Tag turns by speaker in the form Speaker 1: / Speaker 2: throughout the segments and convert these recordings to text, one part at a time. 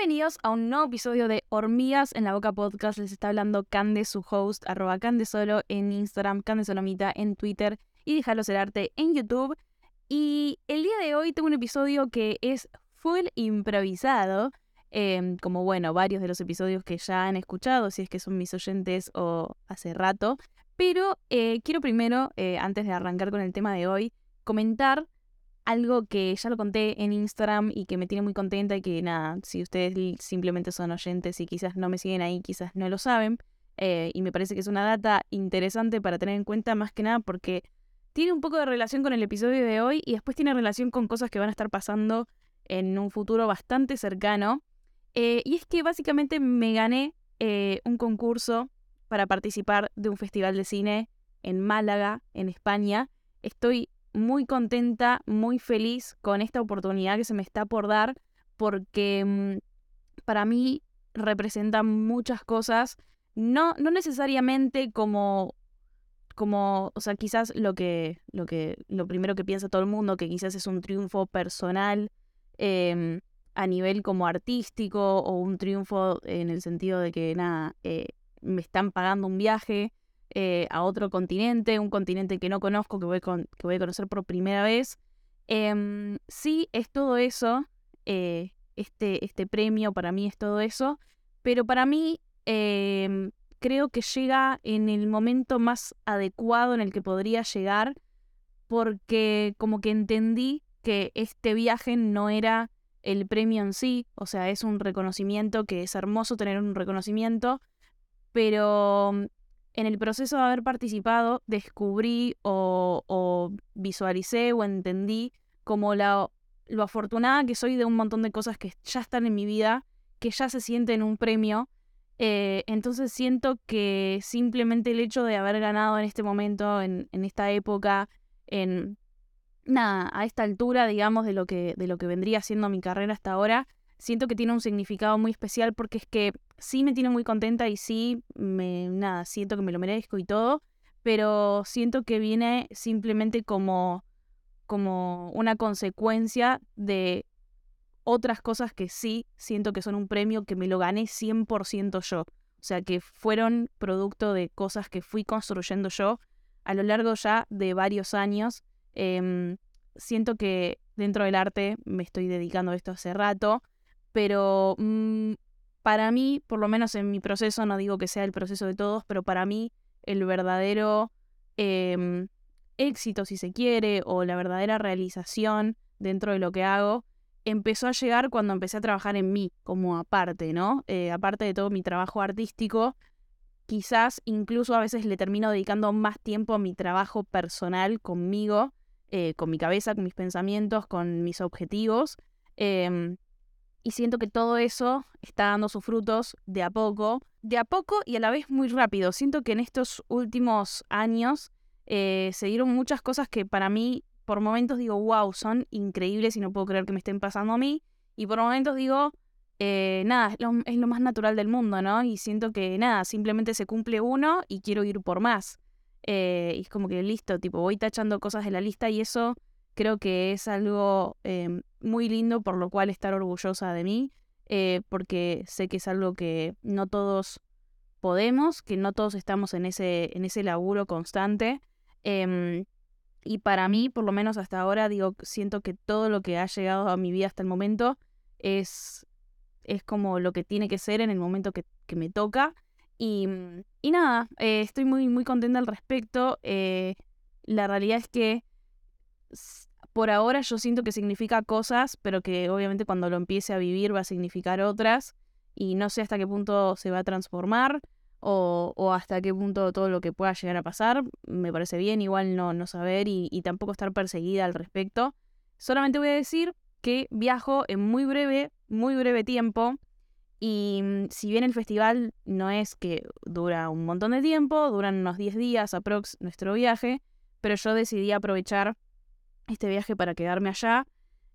Speaker 1: Bienvenidos a un nuevo episodio de Hormigas en la Boca Podcast. Les está hablando Cande, su host, arroba Candesolo en Instagram, Candesolomita en Twitter y Déjalo Ser Arte en YouTube. Y el día de hoy tengo un episodio que es full improvisado, em, como bueno, varios de los episodios que ya han escuchado, si es que son mis oyentes o hace rato. Pero eh, quiero primero, eh, antes de arrancar con el tema de hoy, comentar algo que ya lo conté en Instagram y que me tiene muy contenta y que nada, si ustedes simplemente son oyentes y quizás no me siguen ahí, quizás no lo saben. Eh, y me parece que es una data interesante para tener en cuenta más que nada porque tiene un poco de relación con el episodio de hoy y después tiene relación con cosas que van a estar pasando en un futuro bastante cercano. Eh, y es que básicamente me gané eh, un concurso para participar de un festival de cine en Málaga, en España. Estoy muy contenta, muy feliz con esta oportunidad que se me está por dar, porque mm, para mí representa muchas cosas, no, no necesariamente como, como, o sea, quizás lo que, lo que, lo primero que piensa todo el mundo, que quizás es un triunfo personal em, a nivel como artístico o un triunfo en el sentido de que nada, eh, me están pagando un viaje, eh, a otro continente, un continente que no conozco, que voy, a conocer por primera vez. Em, sí, es todo eso. Eh, este, este premio para mí es todo eso. Pero para mí em, creo que llega en el momento más adecuado en el que podría llegar. Porque como que entendí que este viaje no era el premio en sí, o sea, es un reconocimiento que es hermoso tener un reconocimiento, pero en el proceso de haber participado descubrí o, visualicé o entendí como lo afortunada que soy de un montón de cosas que ya están en mi vida, que ya se sienten un premio. Eh, entonces siento que simplemente el hecho de haber ganado en este momento, en, en esta época, en nada, a esta altura, digamos, de lo que, de lo que vendría siendo mi carrera hasta ahora, siento que tiene un significado muy especial porque es que sí me tiene muy contenta y sí, me, nada, siento que me lo merezco y todo, pero siento que viene simplemente como, como una consecuencia de otras cosas que sí siento que son un premio que me lo gané 100% yo. O sea, que fueron producto de cosas que fui construyendo yo a lo largo ya de varios años. Em, siento que dentro del arte me estoy dedicando a esto hace rato pero mm, para mí, por lo menos en mi proceso, no digo que sea el proceso de todos, pero para mí el verdadero em, éxito, si se quiere, o la verdadera realización dentro de lo que hago, empezó a llegar cuando empecé a trabajar en mí, como aparte, ¿no? Eh, aparte de todo mi trabajo artístico, quizás incluso a veces le termino dedicando más tiempo a mi trabajo personal conmigo, eh, con mi cabeza, con mis pensamientos, con mis objetivos. Em, y siento que todo eso está dando sus frutos de a poco, de a poco y a la vez muy rápido. Siento que en estos últimos años eh, se dieron muchas cosas que para mí, por momentos digo, wow, son increíbles y no puedo creer que me estén pasando a mí. Y por momentos digo, eh, nada, es lo, más natural del mundo, ¿no? Y siento que nada, simplemente se cumple uno y quiero ir por más. Eh, y es como que listo, tipo, voy tachando cosas de la lista y eso creo que es algo em, muy lindo por lo cual estar orgullosa de mí, eh, porque sé que es algo que no todos podemos, que no todos estamos en ese, en ese laburo constante. Em, y para mí, por lo menos hasta ahora, digo, siento que todo lo que ha llegado a mi vida hasta el momento es, es como lo que tiene que ser en el momento que, me toca. Y, y nada, eh, estoy muy, muy contenta al respecto. Eh, la realidad es que por ahora yo siento que significa cosas, pero que obviamente cuando lo empiece a vivir va a significar otras y no sé hasta qué punto se va a transformar o, hasta qué punto todo lo que pueda llegar a pasar. Me parece bien igual no, no saber y, y tampoco estar perseguida al respecto. Solamente voy a decir que viajo en muy breve, muy breve tiempo. Y mm, si bien el festival no es que dura un montón de tiempo, duran unos 10 días aprox nuestro viaje, pero yo decidí aprovechar este viaje para quedarme allá.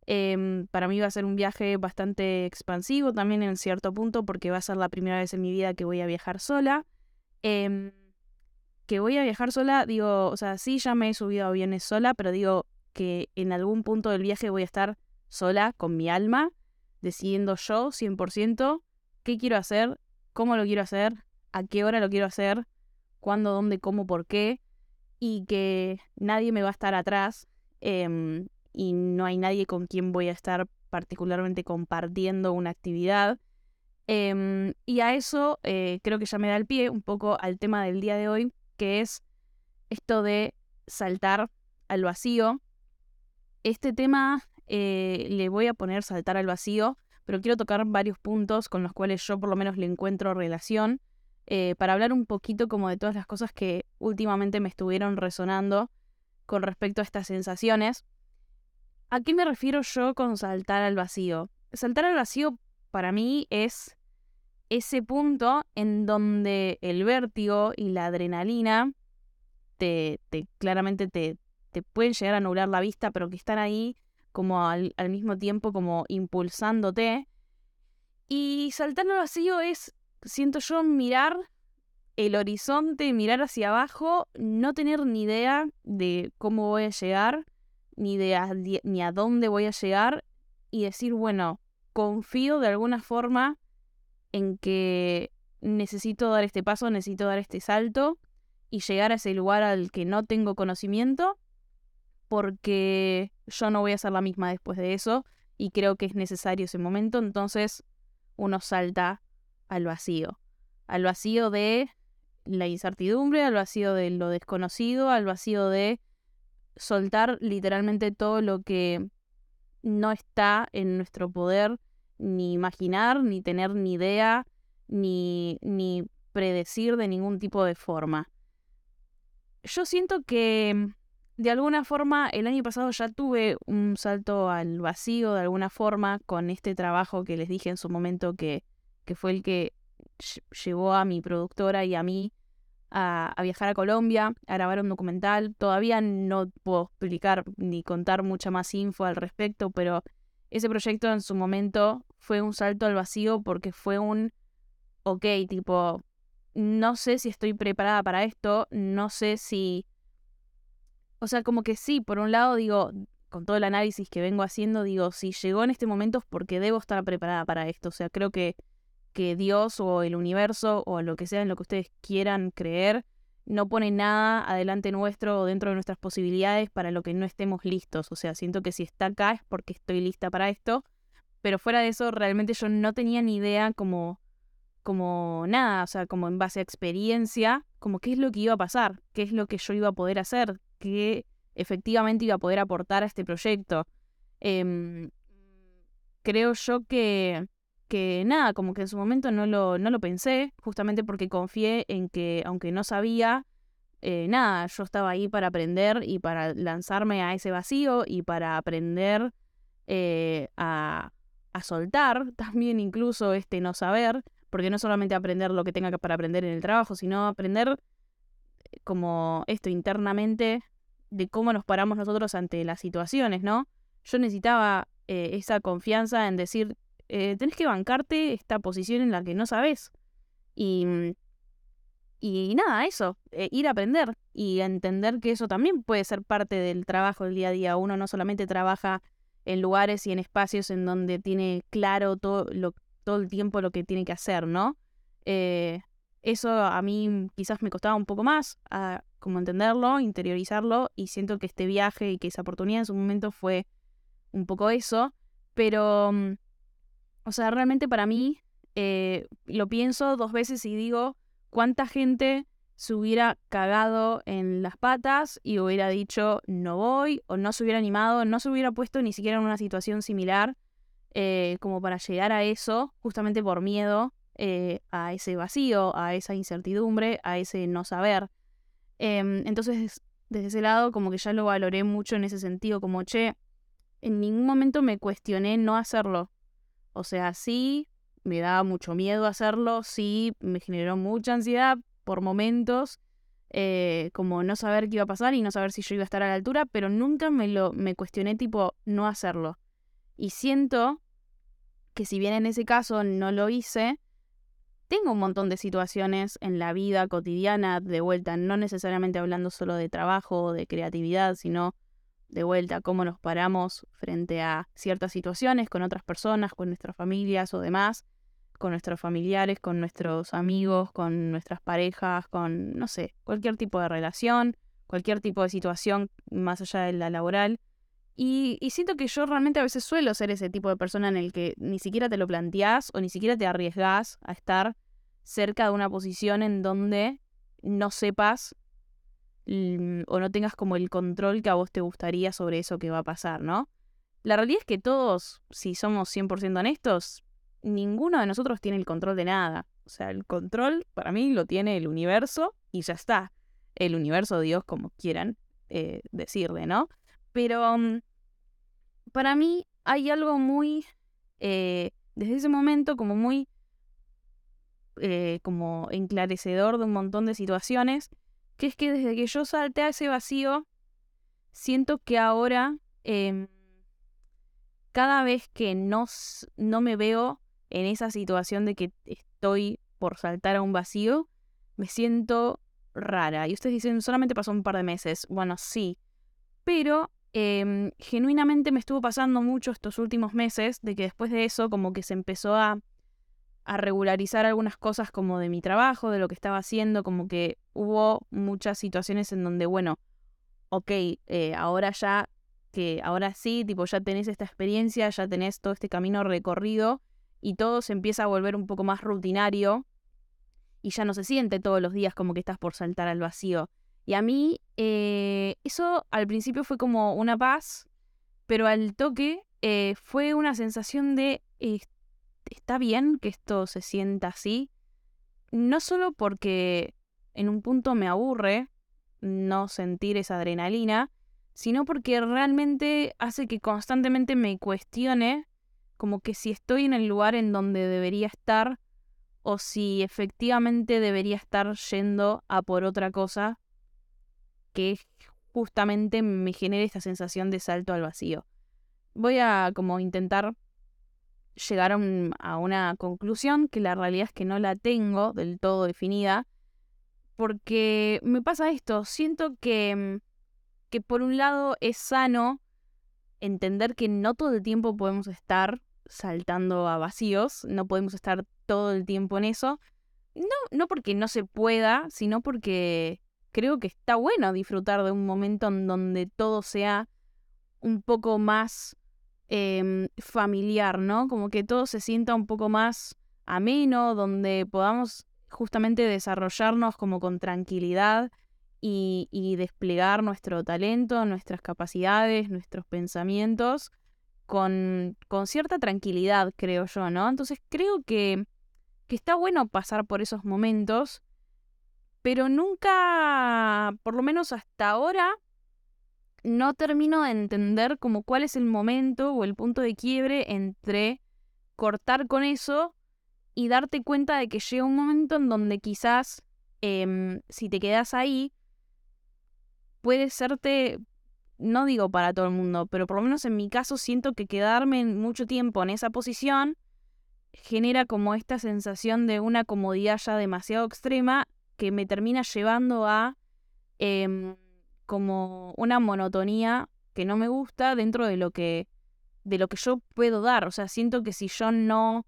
Speaker 1: Em, para mí va a ser un viaje bastante expansivo también en cierto punto porque va a ser la primera vez en mi vida que voy a viajar sola. Em, que voy a viajar sola, digo, o sea, sí ya me he subido a aviones sola, pero digo que en algún punto del viaje voy a estar sola con mi alma. decidiendo yo 100% qué quiero hacer, cómo lo quiero hacer, a qué hora lo quiero hacer, cuándo, dónde, cómo, por qué, y que nadie me va a estar atrás em, y no hay nadie con quien voy a estar particularmente compartiendo una actividad. Em, y a eso eh, creo que ya me da el pie un poco al tema del día de hoy, que es esto de saltar al vacío. Este tema eh, le voy a poner saltar al vacío, pero quiero tocar varios puntos con los cuales yo por lo menos le encuentro relación, eh, para hablar un poquito como de todas las cosas que últimamente me estuvieron resonando con respecto a estas sensaciones. ¿A qué me refiero yo con saltar al vacío? Saltar al vacío para mí es ese punto en donde el vértigo y la adrenalina te, claramente te, te pueden llegar a nublar la vista, pero que están ahí como al, mismo tiempo como impulsándote. Y saltar al vacío es, siento yo, mirar el horizonte, mirar hacia abajo, no tener ni idea de cómo voy a llegar, ni, de ni a dónde voy a llegar, y decir, bueno, confío de alguna forma en que necesito dar este paso, necesito dar este salto y llegar a ese lugar al que no tengo conocimiento, porque yo no voy a ser la misma después de eso y creo que es necesario ese momento, entonces uno salta al vacío, al vacío de la incertidumbre, al vacío de lo desconocido, al vacío de soltar literalmente todo lo que no está en nuestro poder ni imaginar, ni tener ni idea, ni, ni predecir de ningún tipo de forma. Yo siento que de alguna forma el año pasado ya tuve un salto al vacío, de alguna forma, con este trabajo que les dije en su momento que, que fue el que llevó a mi productora y a mí a, viajar a Colombia, a grabar un documental. Todavía no puedo explicar ni contar mucha más info al respecto, pero ese proyecto en su momento fue un salto al vacío porque fue un, ok, tipo, no sé si estoy preparada para esto, no sé si o sea, como que sí, por un lado digo, con todo el análisis que vengo haciendo, digo, si llegó en este momento es porque debo estar preparada para esto. O sea, creo que, que Dios o el universo o lo que sea en lo que ustedes quieran creer, no pone nada adelante nuestro o dentro de nuestras posibilidades para lo que no estemos listos. O sea, siento que si está acá es porque estoy lista para esto. Pero fuera de eso, realmente yo no tenía ni idea como, como nada, o sea, como en base a experiencia, como qué es lo que iba a pasar, qué es lo que yo iba a poder hacer, que efectivamente iba a poder aportar a este proyecto. Em, creo yo que, que nada, como que en su momento no lo, no lo pensé, justamente porque confié en que, aunque no sabía, eh, nada, yo estaba ahí para aprender y para lanzarme a ese vacío y para aprender eh, a, a soltar también incluso este no saber, porque no solamente aprender lo que tenga que para aprender en el trabajo, sino aprender como esto internamente de cómo nos paramos nosotros ante las situaciones, ¿no? Yo necesitaba eh, esa confianza en decir, eh, tenés que bancarte esta posición en la que no sabes. Y, y nada, eso, eh, ir a aprender y entender que eso también puede ser parte del trabajo del día a día. Uno no solamente trabaja en lugares y en espacios en donde tiene claro todo, lo, todo el tiempo lo que tiene que hacer, ¿no? Eso a mí quizás me costaba un poco más, a, como entenderlo, interiorizarlo, y siento que este viaje y que esa oportunidad en su momento fue un poco eso, pero, mm, o sea, realmente para mí eh, lo pienso dos veces y digo, ¿cuánta gente se hubiera cagado en las patas y hubiera dicho no voy, o no se hubiera animado, no se hubiera puesto ni siquiera en una situación similar eh, como para llegar a eso, justamente por miedo eh, a ese vacío, a esa incertidumbre, a ese no saber. Em, entonces, desde ese lado, como que ya lo valoré mucho en ese sentido, como, che, en ningún momento me cuestioné no hacerlo. O sea, sí, me daba mucho miedo hacerlo, sí, me generó mucha ansiedad por momentos, eh, como no saber qué iba a pasar y no saber si yo iba a estar a la altura, pero nunca me lo me cuestioné tipo no hacerlo. Y siento que si bien en ese caso no lo hice, tengo un montón de situaciones en la vida cotidiana, de vuelta, no necesariamente hablando solo de trabajo o de creatividad, sino de vuelta, cómo nos paramos frente a ciertas situaciones con otras personas, con nuestras familias o demás, con nuestros familiares, con nuestros amigos, con nuestras parejas, con, no sé, cualquier tipo de relación, cualquier tipo de situación más allá de la laboral. Y, siento que yo realmente a veces suelo ser ese tipo de persona en el que ni siquiera te lo planteás o ni siquiera te arriesgás a estar cerca de una posición en donde no sepas o no tengas como el control que a vos te gustaría sobre eso que va a pasar, ¿no? La realidad es que todos, si somos 100% honestos, ninguno de nosotros tiene el control de nada. O sea, el control para mí lo tiene el universo y ya está. El universo, Dios, como quieran eh, decirle, ¿no? Pero mm, para mí hay algo muy, eh, desde ese momento, como muy, eh, como enclarecedor de un montón de situaciones, que es que desde que yo salté a ese vacío, siento que ahora, em, cada vez que no, no me veo en esa situación de que estoy por saltar a un vacío, me siento rara. Y ustedes dicen, solamente pasó un par de meses. Bueno, sí. Pero Em, genuinamente me estuvo pasando mucho estos últimos meses de que después de eso como que se empezó a, a regularizar algunas cosas como de mi trabajo, de lo que estaba haciendo, como que hubo muchas situaciones en donde, bueno, ok, eh, ahora ya, que ahora sí, tipo, ya tenés esta experiencia, ya tenés todo este camino recorrido y todo se empieza a volver un poco más rutinario y ya no se siente todos los días como que estás por saltar al vacío. Y a mí eh, eso al principio fue como una paz, pero al toque eh, fue una sensación de, está bien que esto se sienta así, no solo porque en un punto me aburre no sentir esa adrenalina, sino porque realmente hace que constantemente me cuestione como que si estoy en el lugar en donde debería estar o si efectivamente debería estar yendo a por otra cosa que justamente me genere esta sensación de salto al vacío. Voy a como intentar llegar a, una conclusión que la realidad es que no la tengo del todo definida, porque me pasa esto, siento que, mm, que por un lado es sano entender que no todo el tiempo podemos estar saltando a vacíos, no podemos estar todo el tiempo en eso, no, no porque no se pueda, sino porque creo que está bueno disfrutar de un momento en donde todo sea un poco más em, familiar, ¿no? Como que todo se sienta un poco más ameno, donde podamos justamente desarrollarnos como con tranquilidad y, desplegar nuestro talento, nuestras capacidades, nuestros pensamientos con, con, cierta tranquilidad, creo yo, ¿no? Entonces creo que, que está bueno pasar por esos momentos pero nunca, por lo menos hasta ahora, no termino de entender como cuál es el momento o el punto de quiebre entre cortar con eso y darte cuenta de que llega un momento en donde quizás em, si te quedas ahí, puede serte, no digo para todo el mundo, pero por lo menos en mi caso siento que quedarme mucho tiempo en esa posición genera como esta sensación de una comodidad ya demasiado extrema que me termina llevando a em, como una monotonía que no me gusta dentro de lo que de lo que yo puedo dar. O sea, siento que si yo no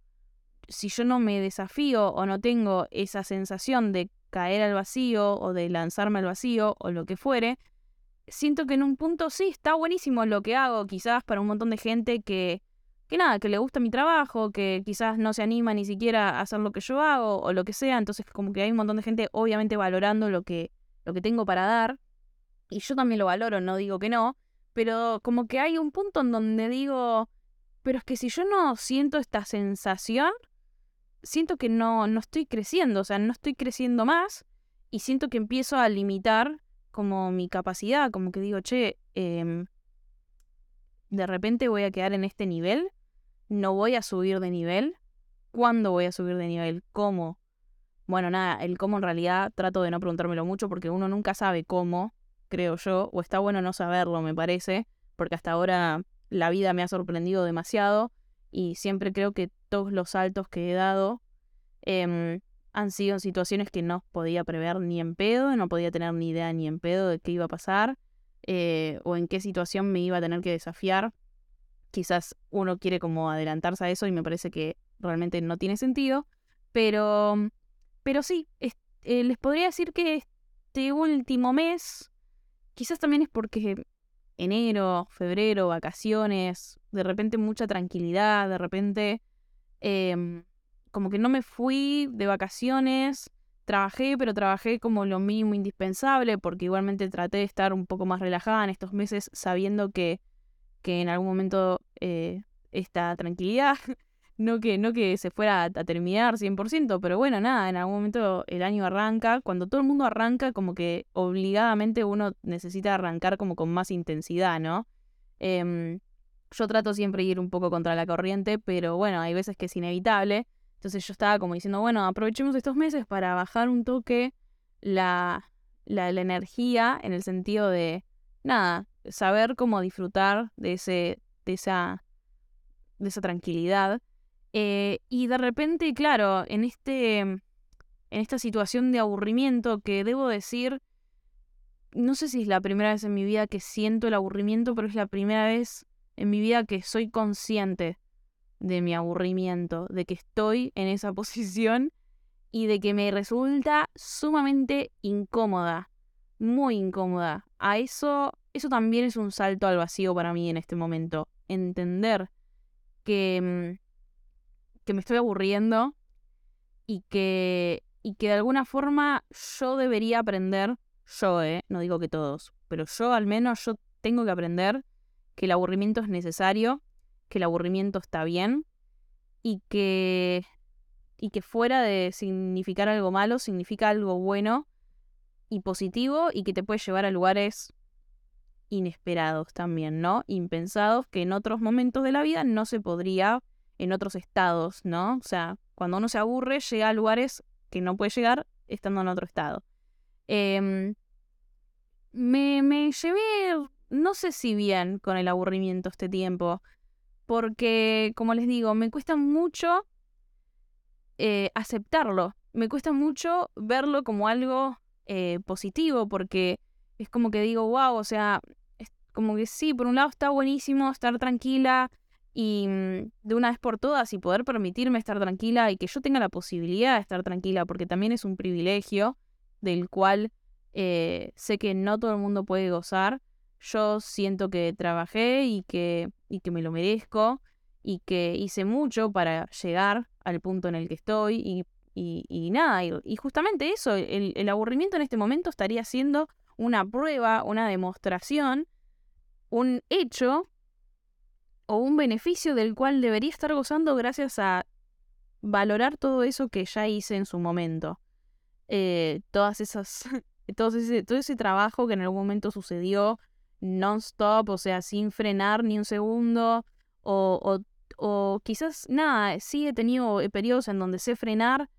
Speaker 1: si yo no me desafío o no tengo esa sensación de caer al vacío o de lanzarme al vacío o lo que fuere, siento que en un punto sí está buenísimo lo que hago, quizás para un montón de gente que que nada, que le gusta mi trabajo, que quizás no se anima ni siquiera a hacer lo que yo hago o lo que sea, entonces como que hay un montón de gente obviamente valorando lo que, lo que tengo para dar, y yo también lo valoro, no digo que no, pero como que hay un punto en donde digo, pero es que si yo no siento esta sensación, siento que no, no estoy creciendo, o sea, no estoy creciendo más, y siento que empiezo a limitar como mi capacidad, como que digo, che, eh, de repente voy a quedar en este nivel no voy a subir de nivel. ¿Cuándo voy a subir de nivel? ¿Cómo? Bueno, nada, el cómo en realidad trato de no preguntármelo mucho porque uno nunca sabe cómo, creo yo, o está bueno no saberlo, me parece, porque hasta ahora la vida me ha sorprendido demasiado y siempre creo que todos los saltos que he dado em, han sido en situaciones que no podía prever ni en pedo, no podía tener ni idea ni en pedo de qué iba a pasar. eh, o en qué situación me iba a tener que desafiar. Quizás uno quiere como adelantarse a eso y me parece que realmente no tiene sentido. Pero, pero sí, eh, les podría decir que este último mes, quizás también es porque enero, febrero, vacaciones, de repente mucha tranquilidad, de repente em, como que no me fui de vacaciones, trabajé, pero trabajé como lo mínimo indispensable, porque igualmente traté de estar un poco más relajada en estos meses, sabiendo que, que en algún momento eh, esta tranquilidad, no que, no que se fuera a, terminar 100%, pero bueno, nada, en algún momento el año arranca, cuando todo el mundo arranca, como que obligadamente uno necesita arrancar como con más intensidad, ¿no? Em, yo trato siempre de ir un poco contra la corriente, pero bueno, hay veces que es inevitable. Entonces yo estaba como diciendo, bueno, aprovechemos estos meses para bajar un toque la, la, energía en el sentido de, nada, saber cómo disfrutar de, ese, de, esa, de esa tranquilidad. Eh, y de repente, claro, en, este, en esta situación de aburrimiento que debo decir, no sé si es la primera vez en mi vida que siento el aburrimiento, pero es la primera vez en mi vida que soy consciente de mi aburrimiento, de que estoy en esa posición y de que me resulta sumamente incómoda, muy incómoda. A eso, eso también es un salto al vacío para mí en este momento. Entender que, mm, que me estoy aburriendo y que, y que de alguna forma yo debería aprender, yo, eh, no digo que todos, pero yo al menos yo tengo que aprender que el aburrimiento es necesario que el aburrimiento está bien y que, y que fuera de significar algo malo, significa algo bueno y positivo y que te puede llevar a lugares inesperados también, ¿no? Impensados que en otros momentos de la vida no se podría, en otros estados, ¿no? O sea, cuando uno se aburre, llega a lugares que no puede llegar estando en otro estado. Em, me, me llevé, no sé si bien con el aburrimiento este tiempo porque, como les digo, me cuesta mucho eh, aceptarlo, me cuesta mucho verlo como algo eh, positivo, porque es como que digo, wow, o sea, es como que sí, por un lado está buenísimo estar tranquila y mm, de una vez por todas y poder permitirme estar tranquila y que yo tenga la posibilidad de estar tranquila, porque también es un privilegio del cual eh, sé que no todo el mundo puede gozar. Yo siento que trabajé y que, y que me lo merezco y que hice mucho para llegar al punto en el que estoy y, y, nada, y, justamente eso, el aburrimiento en este momento estaría siendo una prueba, una demostración, un hecho o un beneficio del cual debería estar gozando gracias a valorar todo eso que ya hice en su momento. Eh, todas esas, todo ese, todo ese trabajo que en algún momento sucedió, non-stop, o sea, sin frenar ni un segundo, o, o, quizás nada, sí he tenido eh, periodos en donde sé frenar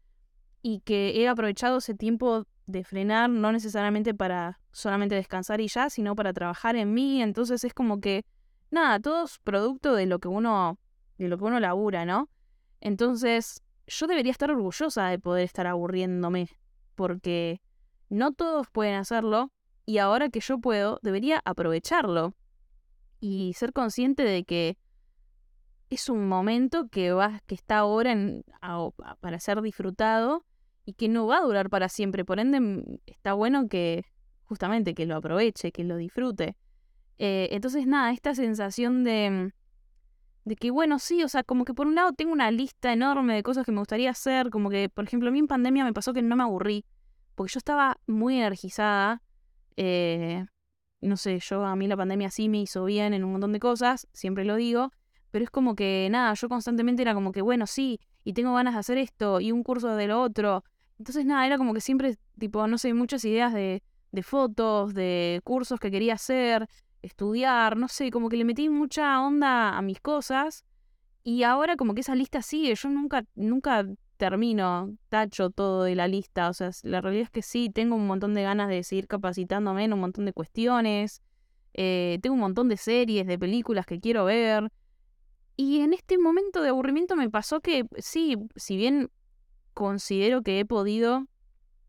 Speaker 1: y que he aprovechado ese tiempo de frenar no necesariamente para solamente descansar y ya, sino para trabajar en mí, entonces es como que nada, todo es producto de lo que uno de lo que uno labura, ¿no? Entonces, yo debería estar orgullosa de poder estar aburriéndome, porque no todos pueden hacerlo y ahora que yo puedo, debería aprovecharlo y ser consciente de que es un momento que, va, que está ahora en, para ser disfrutado y que no va a durar para siempre. Por ende, mm, está bueno que justamente que lo aproveche, que lo disfrute. Eh, entonces, nada, esta sensación de, de que, bueno, sí, o sea, como que por un lado tengo una lista enorme de cosas que me gustaría hacer, como que, por ejemplo, a mí en pandemia me pasó que no me aburrí, porque yo estaba muy energizada eh, no sé, yo a mí la pandemia sí me hizo bien en un montón de cosas, siempre lo digo, pero es como que nada, yo constantemente era como que, bueno, sí, y tengo ganas de hacer esto, y un curso de lo otro. Entonces nada, era como que siempre, tipo, no sé, muchas ideas de, de fotos, de cursos que quería hacer, estudiar, no sé, como que le metí mucha onda a mis cosas. Y ahora como que esa lista sigue, yo nunca, nunca termino, tacho todo de la lista. O sea, la realidad es que sí, tengo un montón de ganas de seguir capacitándome en un montón de cuestiones. Eh, tengo un montón de series, de películas que quiero ver. Y en este momento de aburrimiento me pasó que sí, si bien considero que he podido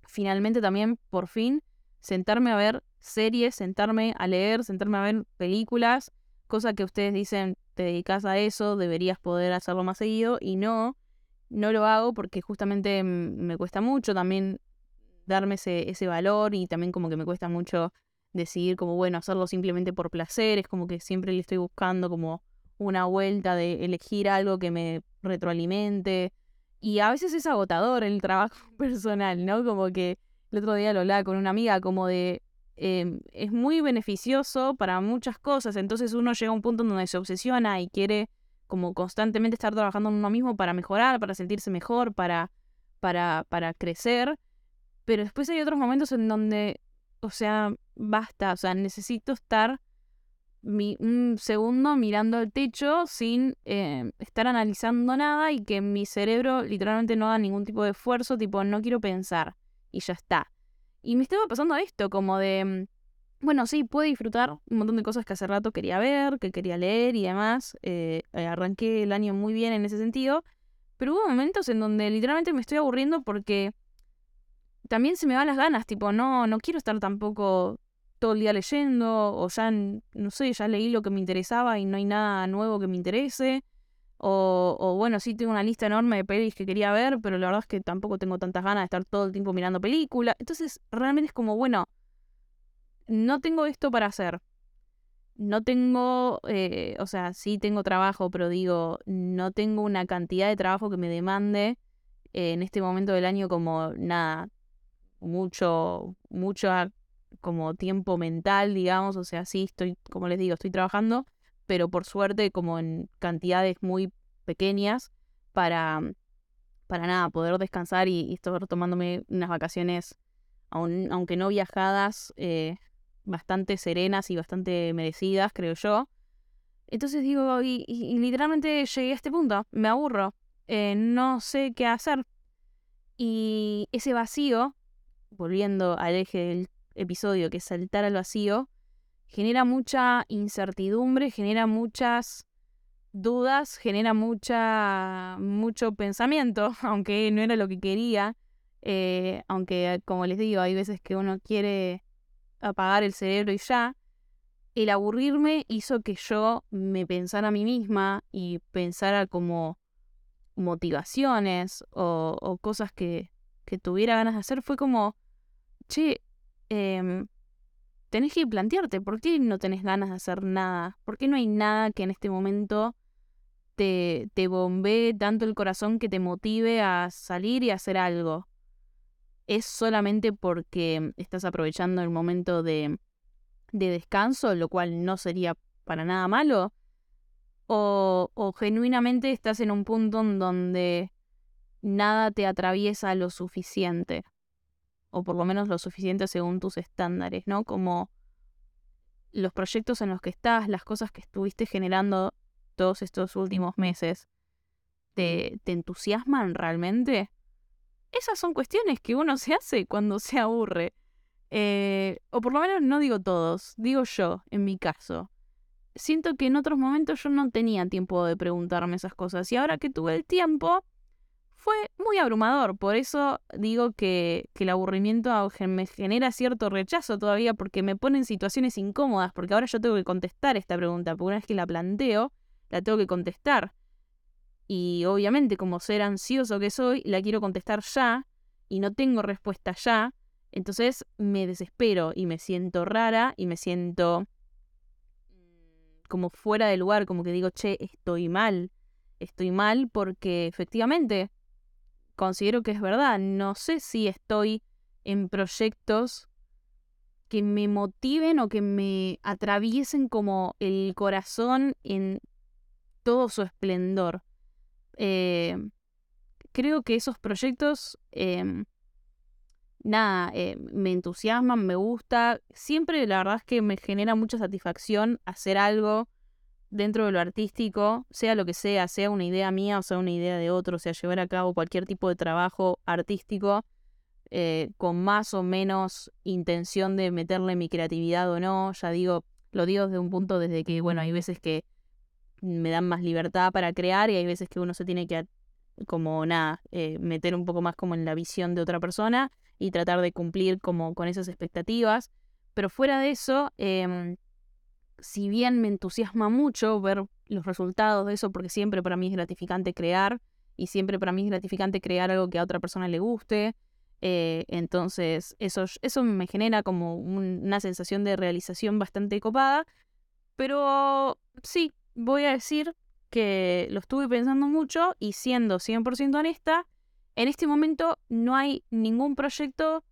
Speaker 1: finalmente también, por fin, sentarme a ver series, sentarme a leer, sentarme a ver películas, cosa que ustedes dicen, te dedicas a eso, deberías poder hacerlo más seguido, y no, no lo hago porque justamente me cuesta mucho también darme ese, ese valor y también como que me cuesta mucho decidir como, bueno, hacerlo simplemente por placer, es como que siempre le estoy buscando como una vuelta de elegir algo que me retroalimente. Y a veces es agotador el trabajo personal, ¿no? Como que el otro día lo hablaba con una amiga, como de, em, es muy beneficioso para muchas cosas, entonces uno llega a un punto donde se obsesiona y quiere como constantemente estar trabajando en uno mismo para mejorar, para sentirse mejor, para, para, para crecer. Pero después hay otros momentos en donde, o sea, basta, o sea, necesito estar un segundo mirando al techo sin eh, estar analizando nada y que mi cerebro literalmente no haga ningún tipo de esfuerzo, tipo, no quiero pensar y ya está. Y me estaba pasando esto, como de, mm, bueno, sí, puedo disfrutar un montón de cosas que hace rato quería ver, que quería leer y demás. Eh, eh, arranqué el año muy bien en ese sentido, pero hubo momentos en donde literalmente me estoy aburriendo porque también se me van las ganas, tipo, no, no quiero estar tampoco todo el día leyendo, o ya, no sé, ya leí lo que me interesaba y no hay nada nuevo que me interese. O, o, bueno, sí tengo una lista enorme de pelis que quería ver, pero la verdad es que tampoco tengo tantas ganas de estar todo el tiempo mirando películas. Entonces, realmente es como, bueno, no tengo esto para hacer. No tengo, eh, o sea, sí tengo trabajo, pero digo, no tengo una cantidad de trabajo que me demande eh, en este momento del año como nada, mucho, mucho como tiempo mental, digamos, o sea, sí estoy, como les digo, estoy trabajando, pero por suerte como en cantidades muy pequeñas para, para nada, poder descansar y, estar tomándome unas vacaciones, aunque no viajadas, eh, bastante serenas y bastante merecidas, creo yo. Entonces digo, y, literalmente llegué a este punto, me aburro, eh, no sé qué hacer. Y ese vacío, volviendo al eje del episodio, que es saltar al vacío, genera mucha incertidumbre, genera muchas dudas, genera mucha, mucho pensamiento, aunque no era lo que quería. Eh, aunque, como les digo, hay veces que uno quiere apagar el cerebro y ya. El aburrirme hizo que yo me pensara a mí misma y pensara como motivaciones o, cosas que, que tuviera ganas de hacer. Fue como, che, eh, tenés que plantearte, ¿por qué no tenés ganas de hacer nada? ¿Por qué no hay nada que en este momento te, te bombee tanto el corazón que te motive a salir y hacer algo? ¿Es solamente porque estás aprovechando el momento de, de descanso, lo cual no sería para nada malo? O, o genuinamente estás en un punto en donde nada te atraviesa lo suficiente o por lo menos lo suficiente según tus estándares, ¿no? Como los proyectos en los que estás, las cosas que estuviste generando todos estos últimos meses, ¿te, te entusiasman realmente? Esas son cuestiones que uno se hace cuando se aburre. Eh, o por lo menos no digo todos, digo yo, en mi caso. Siento que en otros momentos yo no tenía tiempo de preguntarme esas cosas y ahora que tuve el tiempo, fue muy abrumador. Por eso digo que, el aburrimiento me genera cierto rechazo todavía porque me pone en situaciones incómodas, porque ahora yo tengo que contestar esta pregunta, porque una vez que la planteo, la tengo que contestar. Y obviamente, como ser ansioso que soy, la quiero contestar ya y no tengo respuesta ya. Entonces me desespero y me siento rara y me siento mm, como fuera de lugar, como que digo, che, estoy mal. Estoy mal porque efectivamente considero que es verdad. No sé si estoy en proyectos que me motiven o que me atraviesen como el corazón en todo su esplendor. Eh, creo que esos proyectos, em, nada, eh, me entusiasman, me gusta. Siempre la verdad es que me genera mucha satisfacción hacer algo dentro de lo artístico, sea lo que sea, sea una idea mía o sea una idea de otro, sea llevar a cabo cualquier tipo de trabajo artístico eh, con más o menos intención de meterle mi creatividad o no, ya digo, lo digo desde un punto desde que, bueno, hay veces que me dan más libertad para crear y hay veces que uno se tiene que, como nada, eh, meter un poco más como en la visión de otra persona y tratar de cumplir como con esas expectativas. Pero fuera de eso, em, si bien me entusiasma mucho ver los resultados de eso, porque siempre para mí es gratificante crear y siempre para mí es gratificante crear algo que a otra persona le guste. Eh, entonces, eso, eso me genera como una sensación de realización bastante copada. Pero sí, voy a decir que lo estuve pensando mucho y siendo 100% honesta, en este momento no hay ningún proyecto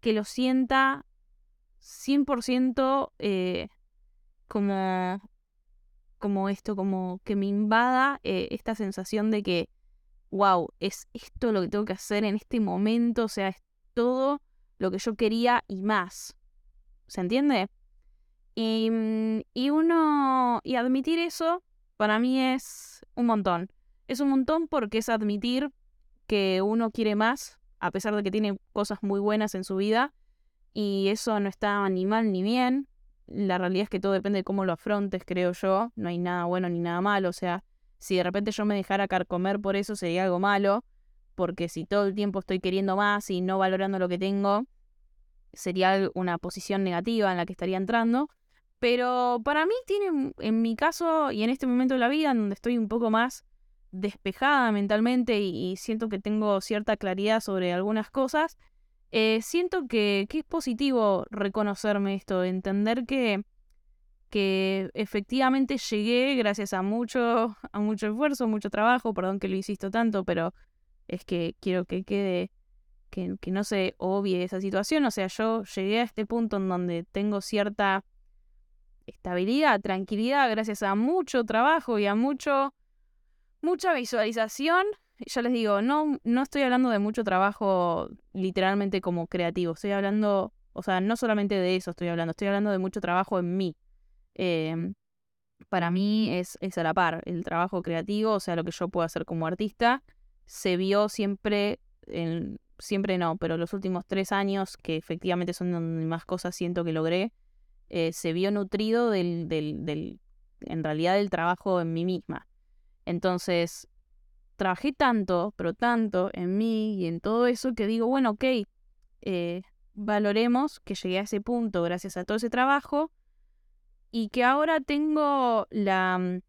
Speaker 1: que lo sienta 100% eh, como, como esto, como que me invada eh, esta sensación de que, wow, es esto lo que tengo que hacer en este momento, o sea, es todo lo que yo quería y más. ¿Se entiende? Y, mm, y uno, y admitir eso para mí es un montón. Es un montón porque es admitir que uno quiere más, a pesar de que tiene cosas muy buenas en su vida, y eso no está ni mal ni bien, la realidad es que todo depende de cómo lo afrontes, creo yo. No hay nada bueno ni nada malo. O sea, si de repente yo me dejara carcomer por eso sería algo malo. Porque si todo el tiempo estoy queriendo más y no valorando lo que tengo, sería una posición negativa en la que estaría entrando. Pero para mí tiene, en mi caso y en este momento de la vida, en donde estoy un poco más despejada mentalmente y siento que tengo cierta claridad sobre algunas cosas, eh, siento que, es positivo reconocerme esto, entender que, que efectivamente llegué gracias a mucho, a mucho esfuerzo, mucho trabajo, perdón que lo insisto tanto, pero es que quiero que quede, que, que no se obvie esa situación. O sea, yo llegué a este punto en donde tengo cierta estabilidad, tranquilidad, gracias a mucho trabajo y a mucho, mucha visualización ya les digo, no, no estoy hablando de mucho trabajo literalmente como creativo, estoy hablando, o sea, no solamente de eso estoy hablando, estoy hablando de mucho trabajo en mí. Em, para mí es, es a la par, el trabajo creativo, o sea, lo que yo puedo hacer como artista, se vio siempre, en, siempre no, pero los últimos tres años, que efectivamente son donde más cosas siento que logré, eh, se vio nutrido del, del, del, en realidad, del trabajo en mí misma. Entonces, trabajé tanto, pero tanto en mí y en todo eso que digo, bueno, ok, eh, valoremos que llegué a ese punto gracias a todo ese trabajo y que ahora tengo la mm,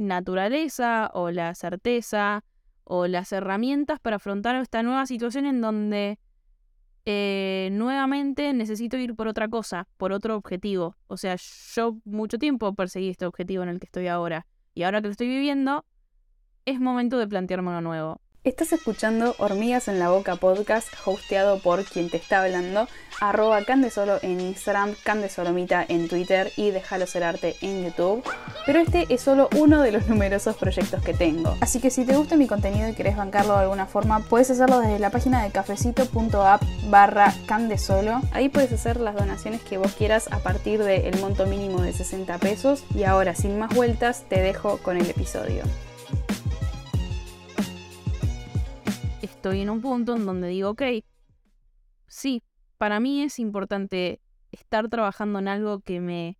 Speaker 1: naturaleza o la certeza o las herramientas para afrontar esta nueva situación en donde eh, nuevamente necesito ir por otra cosa, por otro objetivo. O sea, yo mucho tiempo perseguí este objetivo en el que estoy ahora. Y ahora que lo estoy viviendo, es momento de plantearme uno nuevo.
Speaker 2: Estás escuchando Hormigas en la Boca podcast, hosteado por quien te está hablando, arroba Candesolo en Instagram, Candesolomita en Twitter y Déjalo Ser Arte en YouTube. Pero este es solo uno de los numerosos proyectos que tengo. Así que si te gusta mi contenido y querés bancarlo de alguna forma, puedes hacerlo desde la página de cafecito.app barra Candesolo. Ahí puedes hacer las donaciones que vos quieras a partir del monto mínimo de 60 pesos. Y ahora, sin más vueltas, te dejo con el episodio.
Speaker 1: Estoy en un punto en donde digo, ok, sí, para mí es importante estar trabajando en algo que me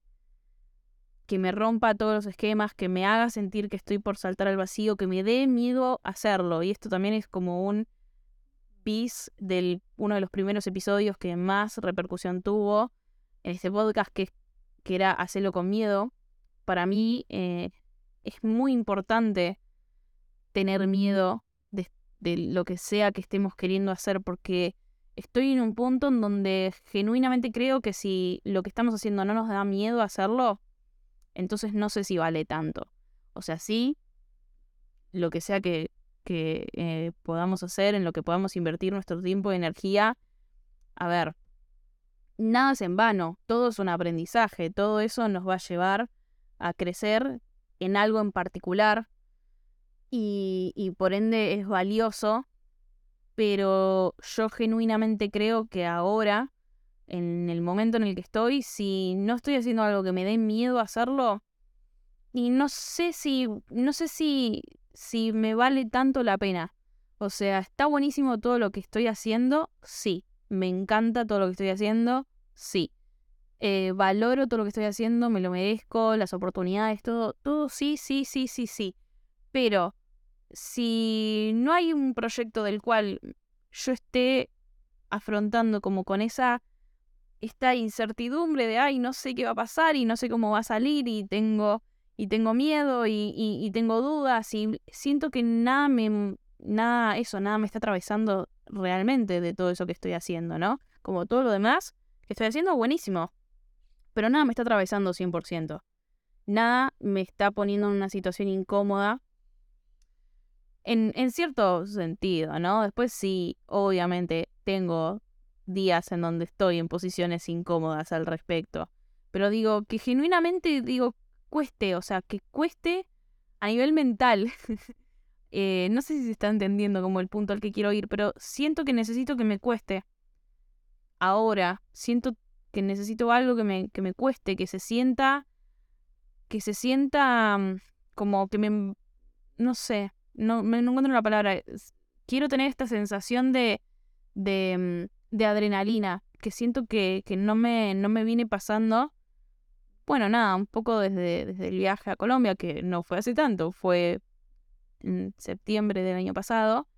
Speaker 1: que me rompa todos los esquemas, que me haga sentir que estoy por saltar al vacío, que me dé miedo hacerlo. Y esto también es como un bis del uno de los primeros episodios que más repercusión tuvo en este podcast, que, que era Hacerlo con miedo. Para mí eh, es muy importante tener miedo de lo que sea que estemos queriendo hacer, porque estoy en un punto en donde genuinamente creo que si lo que estamos haciendo no nos da miedo hacerlo, entonces no sé si vale tanto. O sea, sí, lo que sea que, que eh, podamos hacer, en lo que podamos invertir nuestro tiempo y energía, a ver, nada es en vano, todo es un aprendizaje, todo eso nos va a llevar a crecer en algo en particular, y, por ende es valioso, pero yo genuinamente creo que ahora, en el momento en el que estoy, si no estoy haciendo algo que me dé miedo hacerlo, y no sé si, no sé si, si me vale tanto la pena. O sea, está buenísimo todo lo que estoy haciendo, sí. Me encanta todo lo que estoy haciendo, sí. Eh, valoro todo lo que estoy haciendo, me lo merezco, las oportunidades, todo, todo sí, sí, sí, sí, sí. Pero si no hay un proyecto del cual yo esté afrontando como con esa esta incertidumbre de, ay, no sé qué va a pasar y no sé cómo va a salir y tengo, y tengo miedo y, y, tengo dudas y siento que nada me, nada, eso, nada me está atravesando realmente de todo eso que estoy haciendo, ¿no? Como todo lo demás que estoy haciendo, buenísimo. Pero nada me está atravesando 100%. Nada me está poniendo en una situación incómoda. En, en cierto sentido, ¿no? Después sí, obviamente, tengo días en donde estoy en posiciones incómodas al respecto. Pero digo que genuinamente, digo, cueste, o sea, que cueste a nivel mental. Eh, no sé si se está entendiendo como el punto al que quiero ir, pero siento que necesito que me cueste. Ahora, siento que necesito algo que me, que me cueste, que se sienta, que se sienta mm, como que me, no sé, no, no encuentro la palabra. Quiero tener esta sensación de, de, mm, de adrenalina, que siento que, que no, me, no me viene pasando. Bueno, nada, un poco desde, desde el viaje a Colombia, que no fue hace tanto, fue en septiembre del año pasado,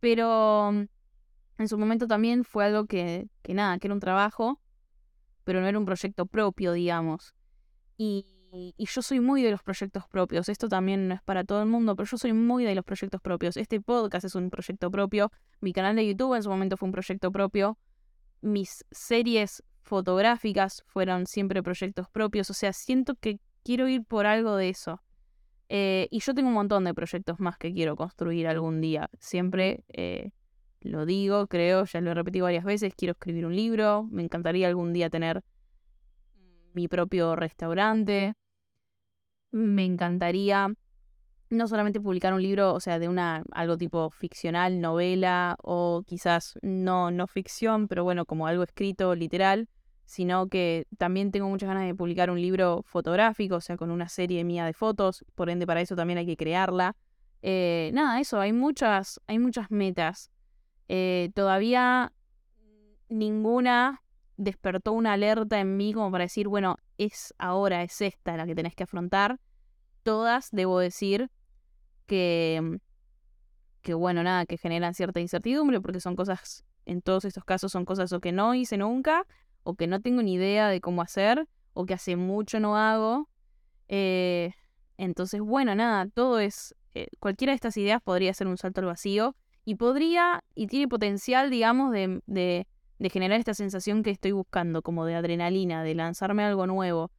Speaker 1: pero mm, en su momento también fue algo que, que nada, que era un trabajo, pero no era un proyecto propio, digamos. Y, y, yo soy muy de los proyectos propios. Esto también no es para todo el mundo, pero yo soy muy de los proyectos propios. Este podcast es un proyecto propio. Mi canal de YouTube en su momento fue un proyecto propio. Mis series fotográficas fueron siempre proyectos propios. O sea, siento que quiero ir por algo de eso. Eh, y yo tengo un montón de proyectos más que quiero construir algún día. Siempre eh, lo digo, creo, ya lo he repetido varias veces, quiero escribir un libro, me encantaría algún día tener mi propio restaurante, me encantaría no solamente publicar un libro, o sea, de una algo tipo ficcional, novela o quizás no no ficción, pero bueno, como algo escrito literal, sino que también tengo muchas ganas de publicar un libro fotográfico, o sea, con una serie mía de fotos, por ende para eso también hay que crearla. Eh, nada, eso, hay muchas, hay muchas metas. Eh, todavía ninguna despertó una alerta en mí como para decir, bueno, es ahora, es esta la que tenés que afrontar. Todas, debo decir, que, que bueno, nada, que generan cierta incertidumbre, porque son cosas, en todos estos casos son cosas o que no hice nunca, o que no tengo ni idea de cómo hacer, o que hace mucho no hago. Eh, entonces, bueno, nada, todo es, eh, cualquiera de estas ideas podría ser un salto al vacío y podría, y tiene potencial, digamos, de, de, de generar esta sensación que estoy buscando, como de adrenalina, de lanzarme algo nuevo.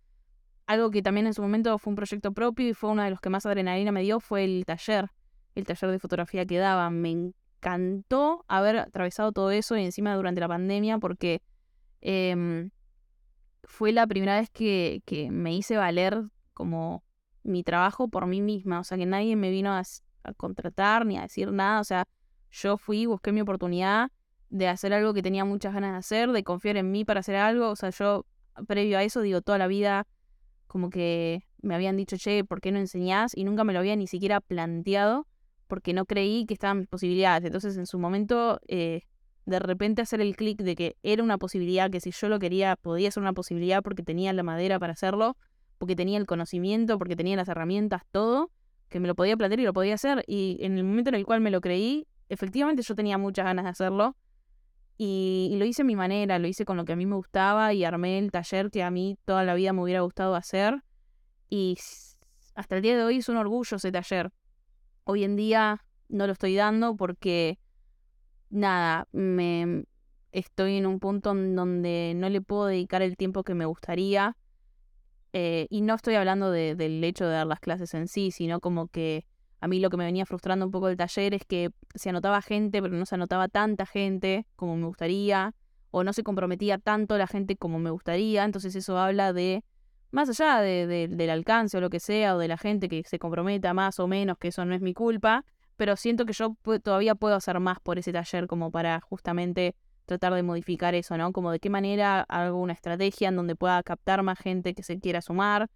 Speaker 1: Algo que también en su momento fue un proyecto propio y fue uno de los que más adrenalina me dio fue el taller, el taller de fotografía que daba. Me encantó haber atravesado todo eso y encima durante la pandemia porque Em, fue la primera vez que, que, me hice valer como mi trabajo por mí misma, o sea, que nadie me vino a, contratar ni a decir nada, o sea, yo fui, busqué mi oportunidad de hacer algo que tenía muchas ganas de hacer, de confiar en mí para hacer algo, o sea, yo previo a eso, digo, toda la vida como que me habían dicho, che, ¿por qué no enseñás? Y nunca me lo había ni siquiera planteado porque no creí que estaban posibilidades. Entonces, en su momento, eh, de repente hacer el clic de que era una posibilidad, que si yo lo quería podía ser una posibilidad porque tenía la madera para hacerlo, porque tenía el conocimiento, porque tenía las herramientas, todo, que me lo podía plantear y lo podía hacer. Y en el momento en el cual me lo creí, efectivamente yo tenía muchas ganas de hacerlo. Y, lo hice a mi manera, lo hice con lo que a mí me gustaba y armé el taller que a mí toda la vida me hubiera gustado hacer. Y hasta el día de hoy es un orgullo ese taller. Hoy en día no lo estoy dando porque nada, me estoy en un punto en donde no le puedo dedicar el tiempo que me gustaría. Eh, y no estoy hablando del hecho de dar las clases en sí, sino como que a mí lo que me venía frustrando un poco del taller es que se anotaba gente, pero no se anotaba tanta gente como me gustaría, o no se comprometía tanto la gente como me gustaría. Entonces eso habla de, más allá de, del alcance o lo que sea, o de la gente que se comprometa más o menos, que eso no es mi culpa, pero siento que yo todavía puedo hacer más por ese taller como para justamente tratar de modificar eso, ¿no? Como de qué manera hago una estrategia en donde pueda captar más gente que se quiera sumar,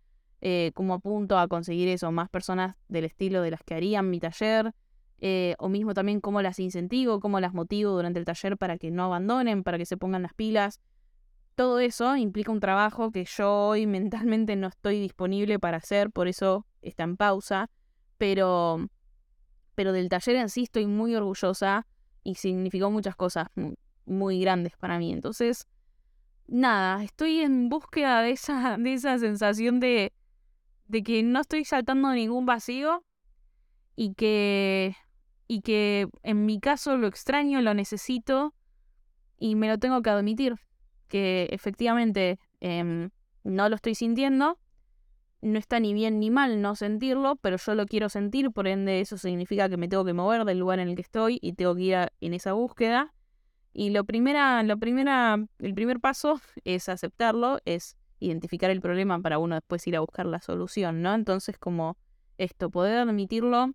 Speaker 1: eh, cómo apunto a conseguir eso, más personas del estilo de las que harían mi taller, eh, o mismo también cómo las incentivo, cómo las motivo durante el taller para que no abandonen, para que se pongan las pilas. Todo eso implica un trabajo que yo hoy mentalmente no estoy disponible para hacer, por eso está en pausa, pero pero del taller en sí estoy muy orgullosa y significó muchas cosas muy grandes para mí. Entonces, nada, estoy en búsqueda de esa, de esa sensación de, de que no estoy saltando ningún vacío y que, y que en mi caso lo extraño, lo necesito y me lo tengo que admitir, que efectivamente em, no lo estoy sintiendo, no está ni bien ni mal no sentirlo, pero yo lo quiero sentir, por ende eso significa que me tengo que mover del lugar en el que estoy y tengo que ir en esa búsqueda. Y lo primera, lo primera, el primer paso es aceptarlo, es identificar el problema para uno después ir a buscar la solución, ¿no? Entonces, como esto, poder admitirlo,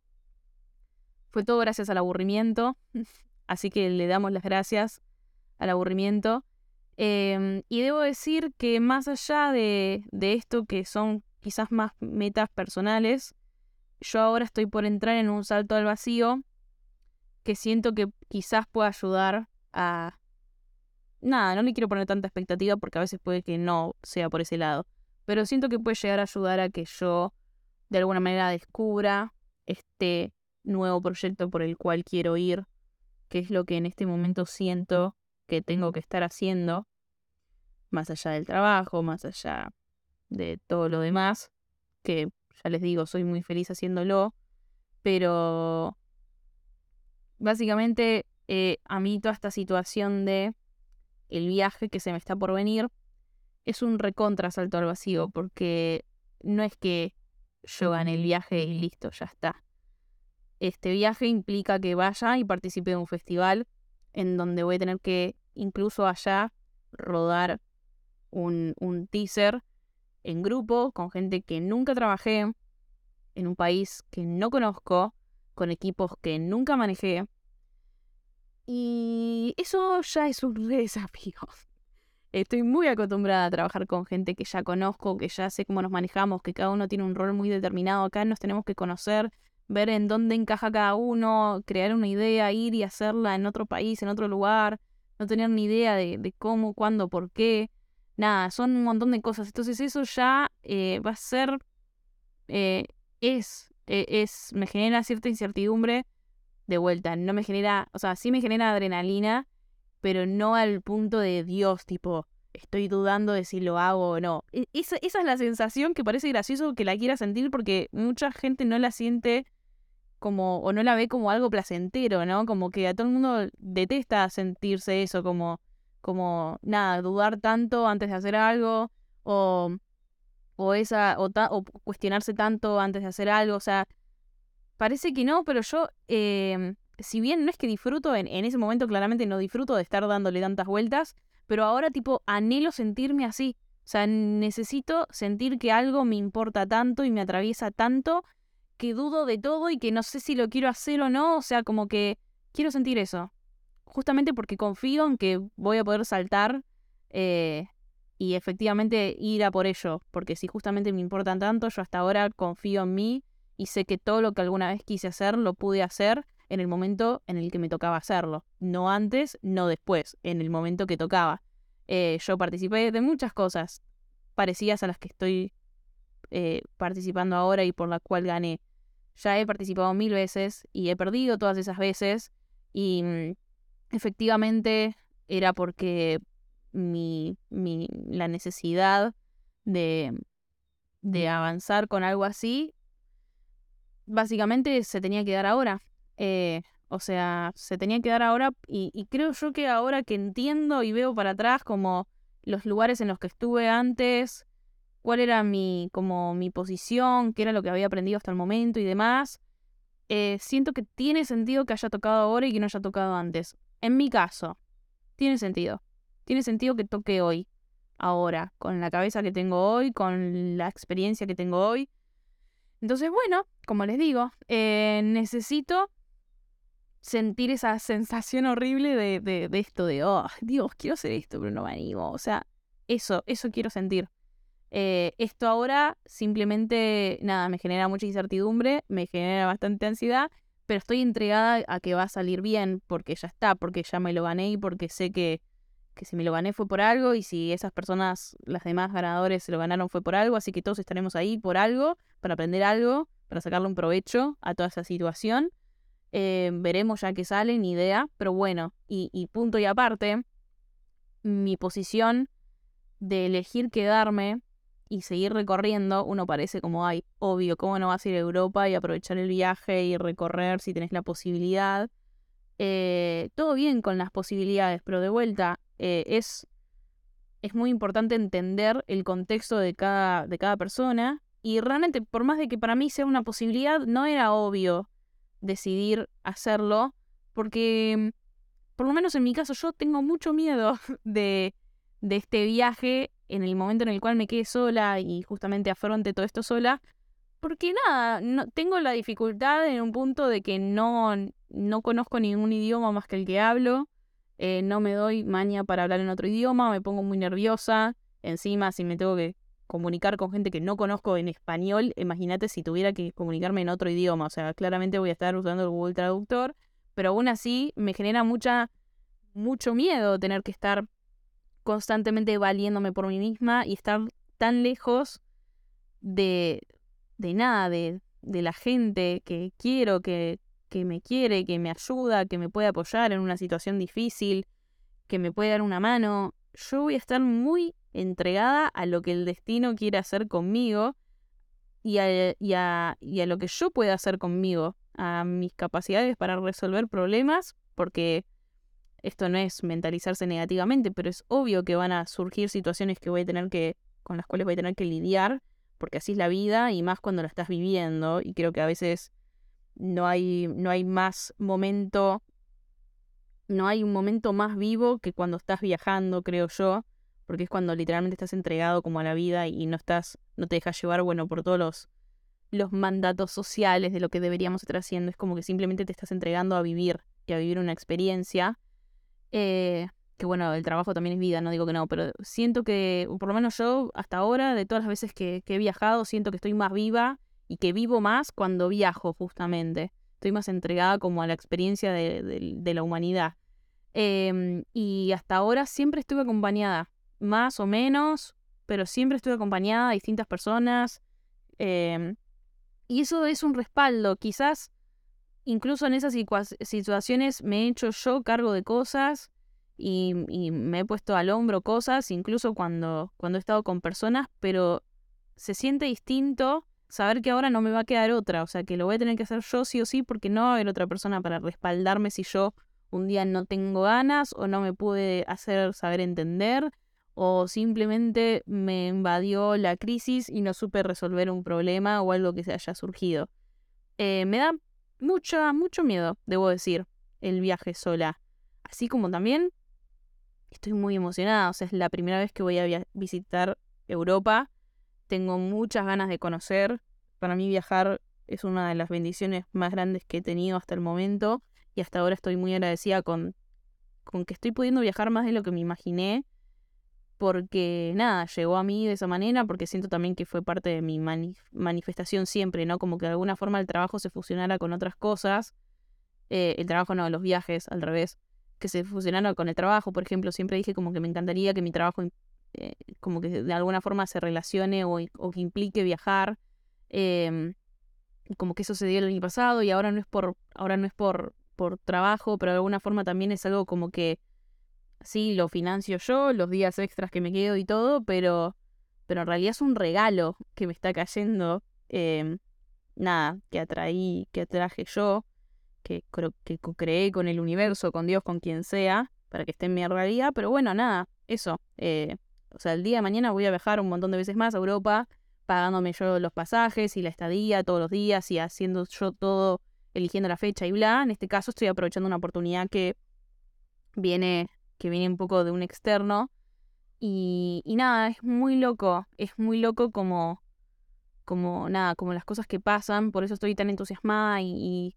Speaker 1: fue todo gracias al aburrimiento, así que le damos las gracias al aburrimiento. Em, y debo decir que más allá de, de esto, que son quizás más metas personales, yo ahora estoy por entrar en un salto al vacío que siento que quizás pueda ayudar a... Nada, no le quiero poner tanta expectativa porque a veces puede que no sea por ese lado, pero siento que puede llegar a ayudar a que yo de alguna manera descubra este nuevo proyecto por el cual quiero ir, que es lo que en este momento siento que tengo que estar haciendo, más allá del trabajo, más allá de todo lo demás, que ya les digo, soy muy feliz haciéndolo, pero básicamente eh, a mí toda esta situación de el viaje que se me está por venir es un recontra salto al vacío, porque no es que yo gane el viaje y listo, ya está. Este viaje implica que vaya y participe de un festival en donde voy a tener que incluso allá rodar un, un teaser en grupo con gente que nunca trabajé, en un país que no conozco, con equipos que nunca manejé. Y eso ya es un desafío. Estoy muy acostumbrada a trabajar con gente que ya conozco, que ya sé cómo nos manejamos, que cada uno tiene un rol muy determinado. Acá nos tenemos que conocer, ver en dónde encaja cada uno, crear una idea, ir y hacerla en otro país, en otro lugar, no tener ni idea de, de cómo, cuándo, por qué nada, son un montón de cosas. Entonces eso ya eh, va a ser, eh, es, e, es, me genera cierta incertidumbre de vuelta. No me genera, o sea, sí me genera adrenalina, pero no al punto de Dios, tipo, estoy dudando de si lo hago o no. E, esa, esa es la sensación que parece gracioso que la quiera sentir porque mucha gente no la siente como, o no la ve como algo placentero, ¿no? Como que a todo el mundo detesta sentirse eso, como como nada, dudar tanto antes de hacer algo o, o, esa, o, o cuestionarse tanto antes de hacer algo, o sea, parece que no, pero yo, em, si bien no es que disfruto, en, en ese momento claramente no disfruto de estar dándole tantas vueltas, pero ahora tipo anhelo sentirme así, o sea, necesito sentir que algo me importa tanto y me atraviesa tanto que dudo de todo y que no sé si lo quiero hacer o no, o sea, como que quiero sentir eso. Justamente porque confío en que voy a poder saltar eh, y efectivamente ir a por ello, porque si justamente me importan tanto, yo hasta ahora confío en mí y sé que todo lo que alguna vez quise hacer lo pude hacer en el momento en el que me tocaba hacerlo, no antes, no después, en el momento que tocaba. Eh, yo participé de muchas cosas parecidas a las que estoy eh, participando ahora y por la cual gané. Ya he participado mil veces y he perdido todas esas veces y mm, efectivamente era porque mi, mi, la necesidad de, de avanzar con algo así, básicamente se tenía que dar ahora. Eh, o sea, se tenía que dar ahora y, y, creo yo que ahora que entiendo y veo para atrás como los lugares en los que estuve antes, cuál era mi, como mi posición, qué era lo que había aprendido hasta el momento y demás, eh, siento que tiene sentido que haya tocado ahora y que no haya tocado antes. En mi caso, tiene sentido. Tiene sentido que toque hoy, ahora, con la cabeza que tengo hoy, con la experiencia que tengo hoy. Entonces, bueno, como les digo, eh, necesito sentir esa sensación horrible de, de, de, esto de, oh, Dios, quiero hacer esto, pero no me animo. O sea, eso, eso quiero sentir. Eh, esto ahora simplemente, nada, me genera mucha incertidumbre, me genera bastante ansiedad pero estoy entregada a que va a salir bien porque ya está, porque ya me lo gané y porque sé que, que si me lo gané fue por algo y si esas personas, las demás ganadores, se lo ganaron fue por algo, así que todos estaremos ahí por algo, para aprender algo, para sacarle un provecho a toda esa situación. Eh, veremos ya que sale, ni idea, pero bueno, y, punto y aparte, mi posición de elegir quedarme y seguir recorriendo, uno parece como, ay, obvio, ¿cómo no vas a ir a Europa y aprovechar el viaje y recorrer si tenés la posibilidad? Eh, todo bien con las posibilidades, pero de vuelta, eh, es, es muy importante entender el contexto de cada, de cada persona y realmente, por más de que para mí sea una posibilidad, no era obvio decidir hacerlo, porque por lo menos en mi caso yo tengo mucho miedo de, de este viaje en el momento en el cual me quede sola y justamente afronte todo esto sola, porque nada, no, tengo la dificultad en un punto de que no, no conozco ningún idioma más que el que hablo, eh, no me doy maña para hablar en otro idioma, me pongo muy nerviosa, encima si me tengo que comunicar con gente que no conozco en español, imagínate si tuviera que comunicarme en otro idioma, o sea, claramente voy a estar usando el Google Traductor, pero aún así me genera mucha, mucho miedo tener que estar constantemente valiéndome por mí misma y estar tan lejos de, de nada, de, de la gente que quiero, que, que me quiere, que me ayuda, que me puede apoyar en una situación difícil, que me puede dar una mano. Yo voy a estar muy entregada a lo que el destino quiere hacer conmigo y a, y a, y a lo que yo pueda hacer conmigo, a mis capacidades para resolver problemas, porque esto no es mentalizarse negativamente, pero es obvio que van a surgir situaciones que voy a tener que, con las cuales voy a tener que lidiar, porque así es la vida y más cuando la estás viviendo. Y creo que a veces no hay, no hay más momento, no hay un momento más vivo que cuando estás viajando, creo yo, porque es cuando literalmente estás entregado como a la vida y no estás, no te dejas llevar, bueno, por todos los, los mandatos sociales de lo que deberíamos estar haciendo. Es como que simplemente te estás entregando a vivir y a vivir una experiencia eh, que bueno, el trabajo también es vida, no digo que no, pero siento que, por lo menos yo, hasta ahora, de todas las veces que, he viajado, siento que estoy más viva y que vivo más cuando viajo, justamente. Estoy más entregada como a la experiencia de, la humanidad. Em, y hasta ahora siempre estuve acompañada, más o menos, pero siempre estuve acompañada de distintas personas. Em, y eso es un respaldo. Quizás incluso en esas situaciones me he hecho yo cargo de cosas y, me he puesto al hombro cosas, incluso cuando, cuando he estado con personas, pero se siente distinto saber que ahora no me va a quedar otra, o sea, que lo voy a tener que hacer yo sí o sí porque no va a haber otra persona para respaldarme si yo un día no tengo ganas o no me pude hacer saber entender o simplemente me invadió la crisis y no supe resolver un problema o algo que se haya surgido. Eh, me da mucho, mucho miedo, debo decir, el viaje sola. Así como también estoy muy emocionada, o sea, es la primera vez que voy a visitar Europa. Tengo muchas ganas de conocer. Para mí viajar es una de las bendiciones más grandes que he tenido hasta el momento y hasta ahora estoy muy agradecida con, con que estoy pudiendo viajar más de lo que me imaginé porque nada, llegó a mí de esa manera, porque siento también que fue parte de mi manifestación siempre, ¿no? Como que de alguna forma el trabajo se fusionara con otras cosas, eh, el trabajo no, los viajes, al revés, que se fusionara con el trabajo, por ejemplo, siempre dije como que me encantaría que mi trabajo eh, como que de alguna forma se relacione o, que implique viajar, em, como que eso se dio el año pasado y ahora no es por, ahora no es por, por trabajo, pero de alguna forma también es algo como que sí, lo financio yo, los días extras que me quedo y todo, pero, pero en realidad es un regalo que me está cayendo. Em, nada, que atraí, que atraje yo, que, que creé con el universo, con Dios, con quien sea, para que esté en mi realidad. Pero bueno, nada, eso. Eh, o sea, el día de mañana voy a viajar un montón de veces más a Europa, pagándome yo los pasajes y la estadía todos los días y haciendo yo todo, eligiendo la fecha y bla. En este caso estoy aprovechando una oportunidad que viene que viene un poco de un externo. Y, y nada, es muy loco, es muy loco como, como nada, como las cosas que pasan, por eso estoy tan entusiasmada y,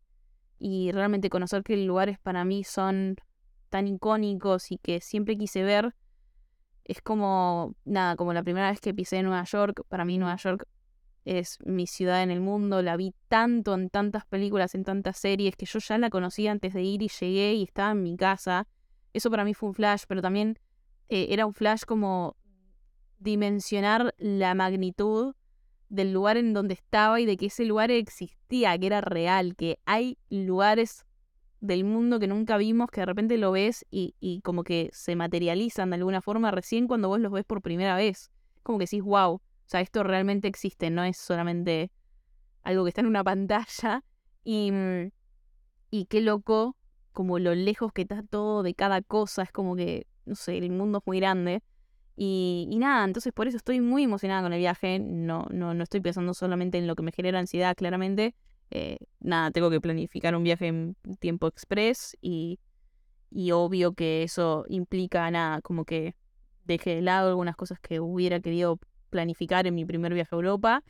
Speaker 1: y, realmente conocer que lugares para mí son tan icónicos y que siempre quise ver, es como, nada, como la primera vez que pisé Nueva York, para mí Nueva York es mi ciudad en el mundo, la vi tanto en tantas películas, en tantas series, que yo ya la conocía antes de ir y llegué y estaba en mi casa eso para mí fue un flash, pero también eh, era un flash como dimensionar la magnitud del lugar en donde estaba y de que ese lugar existía, que era real, que hay lugares del mundo que nunca vimos, que de repente lo ves y, y como que se materializan de alguna forma recién cuando vos los ves por primera vez. Como que decís, wow, o sea, esto realmente existe, no es solamente algo que está en una pantalla. Y, mm, y qué loco, como lo lejos que está todo de cada cosa, es como que, no sé, el mundo es muy grande. Y, y, nada, entonces por eso estoy muy emocionada con el viaje. No, no, no estoy pensando solamente en lo que me genera ansiedad, claramente. Eh, nada, tengo que planificar un viaje en tiempo express y, y obvio que eso implica nada, como que deje de lado algunas cosas que hubiera querido planificar en mi primer viaje a Europa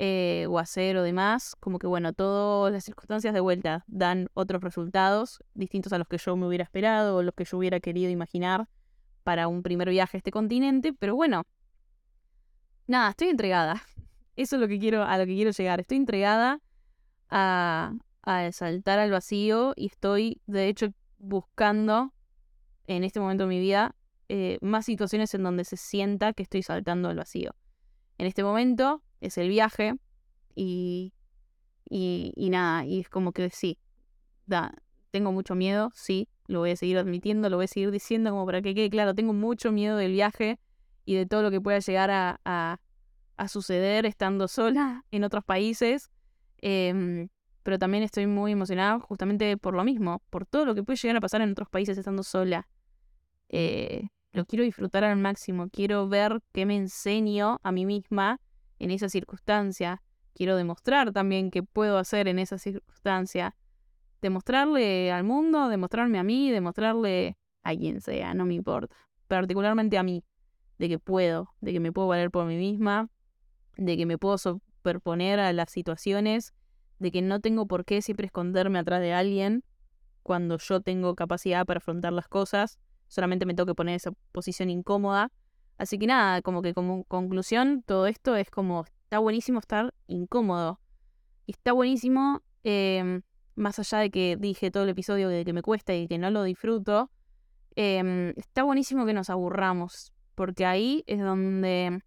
Speaker 1: eh, o hacer o demás. Como que bueno, todas las circunstancias de vuelta dan otros resultados distintos a los que yo me hubiera esperado o los que yo hubiera querido imaginar para un primer viaje a este continente, pero bueno, nada, estoy entregada. Eso es lo que quiero, a lo que quiero llegar. Estoy entregada a, a saltar al vacío y estoy, de hecho, buscando en este momento de mi vida eh, más situaciones en donde se sienta que estoy saltando al vacío. En este momento es el viaje y, y, y nada, y es como que sí, da, tengo mucho miedo, sí, lo voy a seguir admitiendo, lo voy a seguir diciendo como para que quede claro, tengo mucho miedo del viaje y de todo lo que pueda llegar a, a, a suceder estando sola en otros países. Em, pero también estoy muy emocionada justamente por lo mismo, por todo lo que puede llegar a pasar en otros países estando sola. Eh, lo quiero disfrutar al máximo, quiero ver qué me enseño a mí misma en esa circunstancia. Quiero demostrar también qué puedo hacer en esa circunstancia demostrarle al mundo, demostrarme a mí, demostrarle a quien sea, no me importa. Particularmente a mí, de que puedo, de que me puedo valer por mí misma, de que me puedo superponer a las situaciones, de que no tengo por qué siempre esconderme atrás de alguien cuando yo tengo capacidad para afrontar las cosas, solamente me tengo que poner esa posición incómoda. Así que nada, como que como conclusión, todo esto es como, está buenísimo estar incómodo. Está buenísimo eh, más allá de que dije todo el episodio de que me cuesta y que no lo disfruto, em, está buenísimo que nos aburramos, porque ahí es donde,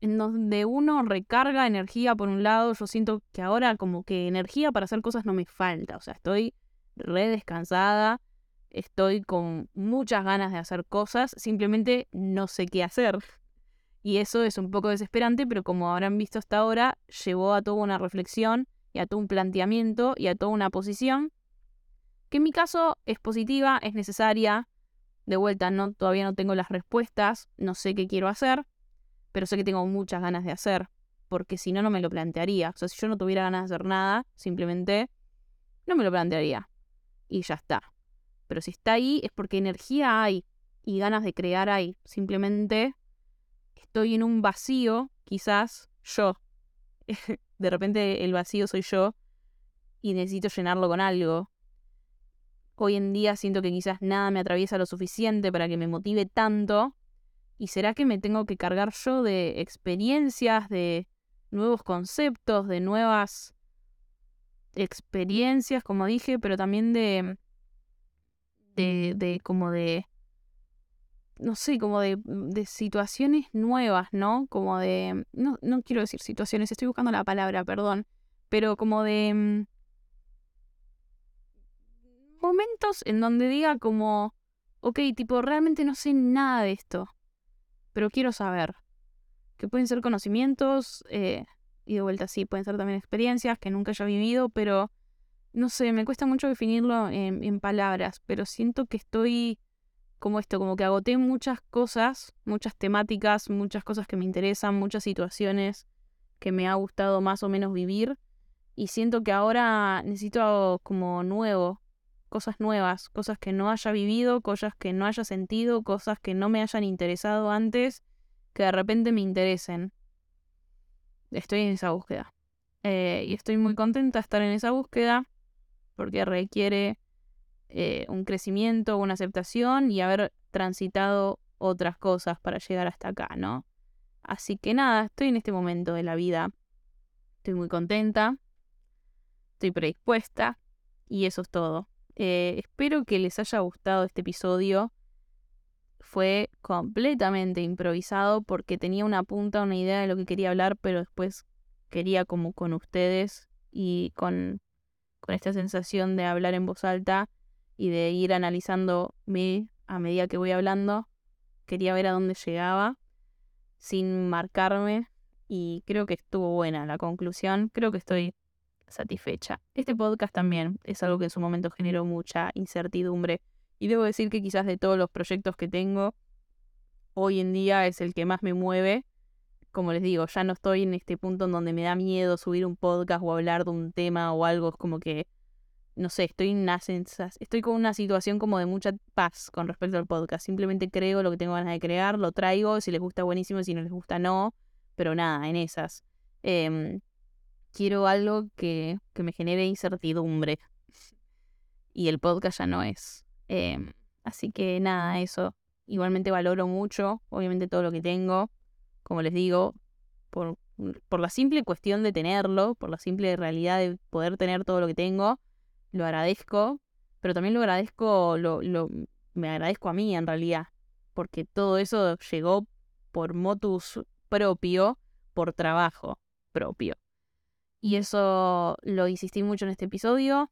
Speaker 1: en donde uno recarga energía por un lado, yo siento que ahora como que energía para hacer cosas no me falta, o sea, estoy re descansada, estoy con muchas ganas de hacer cosas, simplemente no sé qué hacer. Y eso es un poco desesperante, pero como habrán visto hasta ahora, llevó a toda una reflexión y a todo un planteamiento y a toda una posición, que en mi caso es positiva, es necesaria. De vuelta, no, todavía no tengo las respuestas, no sé qué quiero hacer, pero sé que tengo muchas ganas de hacer, porque si no, no me lo plantearía. O sea, si yo no tuviera ganas de hacer nada, simplemente no me lo plantearía. Y ya está. Pero si está ahí es porque energía hay y ganas de crear hay. Simplemente estoy en un vacío, quizás yo, de repente el vacío soy yo y necesito llenarlo con algo. Hoy en día siento que quizás nada me atraviesa lo suficiente para que me motive tanto. ¿Y será que me tengo que cargar yo de experiencias, de nuevos conceptos, de nuevas experiencias, como dije, pero también de, de, de como de no sé, como de, mm, de, situaciones nuevas, ¿no? Como de, no, no quiero decir situaciones, estoy buscando la palabra, perdón, pero como de mm, momentos en donde diga como, ok, tipo, realmente no sé nada de esto, pero quiero saber. Que pueden ser conocimientos, eh, y de vuelta sí, pueden ser también experiencias que nunca haya vivido, pero no sé, me cuesta mucho definirlo en, en palabras, pero siento que estoy como esto, como que agoté muchas cosas, muchas temáticas, muchas cosas que me interesan, muchas situaciones que me ha gustado más o menos vivir y siento que ahora necesito como nuevo, cosas nuevas, cosas que no haya vivido, cosas que no haya sentido, cosas que no me hayan interesado antes, que de repente me interesen. Estoy en esa búsqueda. Eh, y estoy muy contenta de estar en esa búsqueda porque requiere eh, un crecimiento, una aceptación y haber transitado otras cosas para llegar hasta acá, ¿no? Así que nada, estoy en este momento de la vida. Estoy muy contenta, estoy predispuesta y eso es todo. Eh, espero que les haya gustado este episodio. Fue completamente improvisado porque tenía una punta, una idea de lo que quería hablar, pero después quería como con ustedes y con con esta sensación de hablar en voz alta y de ir analizándome a medida que voy hablando. Quería ver a dónde llegaba sin marcarme y creo que estuvo buena la conclusión. Creo que estoy satisfecha. Este podcast también es algo que en su momento generó mucha incertidumbre y debo decir que quizás de todos los proyectos que tengo, hoy en día es el que más me mueve. Como les digo, ya no estoy en este punto en donde me da miedo subir un podcast o hablar de un tema o algo. Es como que, no sé, estoy en una estoy con una situación como de mucha paz con respecto al podcast. Simplemente creo lo que tengo ganas de crear, lo traigo. Si les gusta, buenísimo. Si no les gusta, no. Pero nada, en esas. Em, quiero algo que, que me genere incertidumbre. Y el podcast ya no es. Em, así que nada, eso. Igualmente valoro mucho, obviamente, todo lo que tengo. Como les digo, por, por la simple cuestión de tenerlo, por la simple realidad de poder tener todo lo que tengo, lo agradezco. Pero también lo agradezco, lo, lo, me agradezco a mí en realidad. Porque todo eso llegó por motus propio, por trabajo propio. Y eso lo insistí mucho en este episodio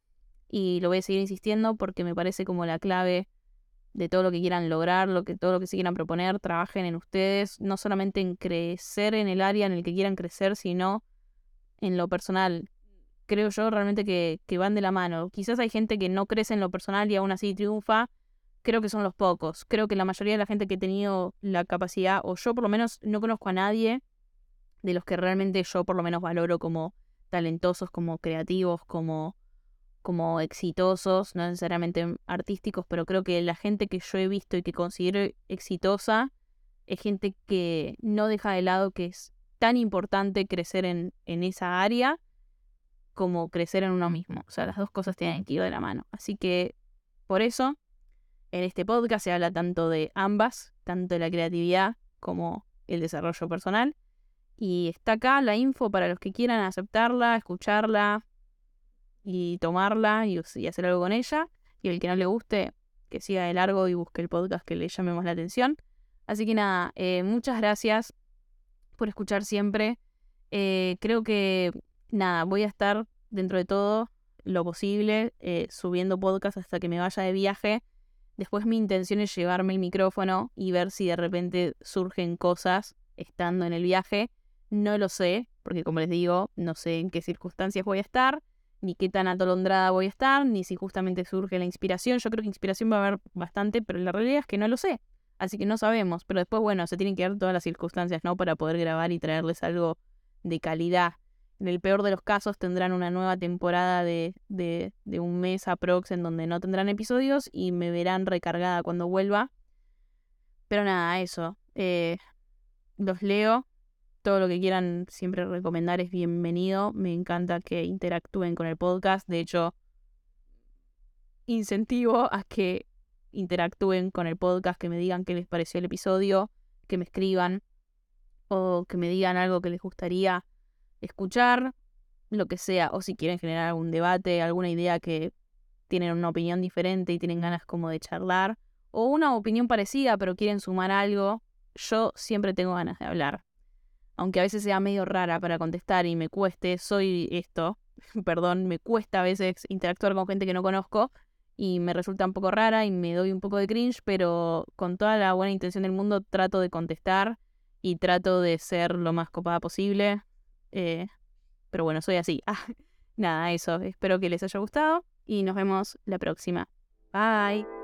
Speaker 1: y lo voy a seguir insistiendo porque me parece como la clave de todo lo que quieran lograr, lo que, todo lo que se quieran proponer, trabajen en ustedes, no solamente en crecer en el área en el que quieran crecer, sino en lo personal. Creo yo realmente que, que van de la mano. Quizás hay gente que no crece en lo personal y aún así triunfa. Creo que son los pocos. Creo que la mayoría de la gente que ha tenido la capacidad, o yo por lo menos no conozco a nadie de los que realmente yo por lo menos valoro como talentosos, como creativos, como como exitosos, no necesariamente artísticos, pero creo que la gente que yo he visto y que considero exitosa es gente que no deja de lado que es tan importante crecer en, en esa área como crecer en uno mismo. O sea, las dos cosas tienen que ir de la mano. Así que por eso, en este podcast se habla tanto de ambas, tanto de la creatividad como el desarrollo personal. Y está acá la info para los que quieran aceptarla, escucharla, y tomarla y, hacer algo con ella. Y el que no le guste, que siga de largo y busque el podcast que le llame más la atención. Así que nada, eh, muchas gracias por escuchar siempre. Eh, creo que nada, voy a estar dentro de todo lo posible eh, subiendo podcast hasta que me vaya de viaje. Después mi intención es llevarme el micrófono y ver si de repente surgen cosas estando en el viaje. No lo sé, porque como les digo, no sé en qué circunstancias voy a estar ni qué tan atolondrada voy a estar, ni si justamente surge la inspiración. Yo creo que inspiración va a haber bastante, pero la realidad es que no lo sé. Así que no sabemos. Pero después, bueno, se tienen que dar todas las circunstancias, ¿no? Para poder grabar y traerles algo de calidad. En el peor de los casos tendrán una nueva temporada de, de, de un mes aprox en donde no tendrán episodios y me verán recargada cuando vuelva. Pero nada, eso. Eh, los leo, todo lo que quieran siempre recomendar es bienvenido. Me encanta que interactúen con el podcast. De hecho, incentivo a que interactúen con el podcast, que me digan qué les pareció el episodio, que me escriban o que me digan algo que les gustaría escuchar, lo que sea, o si quieren generar algún debate, alguna idea que tienen una opinión diferente y tienen ganas como de charlar, o una opinión parecida pero quieren sumar algo, yo siempre tengo ganas de hablar aunque a veces sea medio rara para contestar y me cueste, soy esto, perdón, me cuesta a veces interactuar con gente que no conozco y me resulta un poco rara y me doy un poco de cringe, pero con toda la buena intención del mundo trato de contestar y trato de ser lo más copada posible. Eh, pero bueno, soy así. Ah, nada, eso. Espero que les haya gustado y nos vemos la próxima. Bye.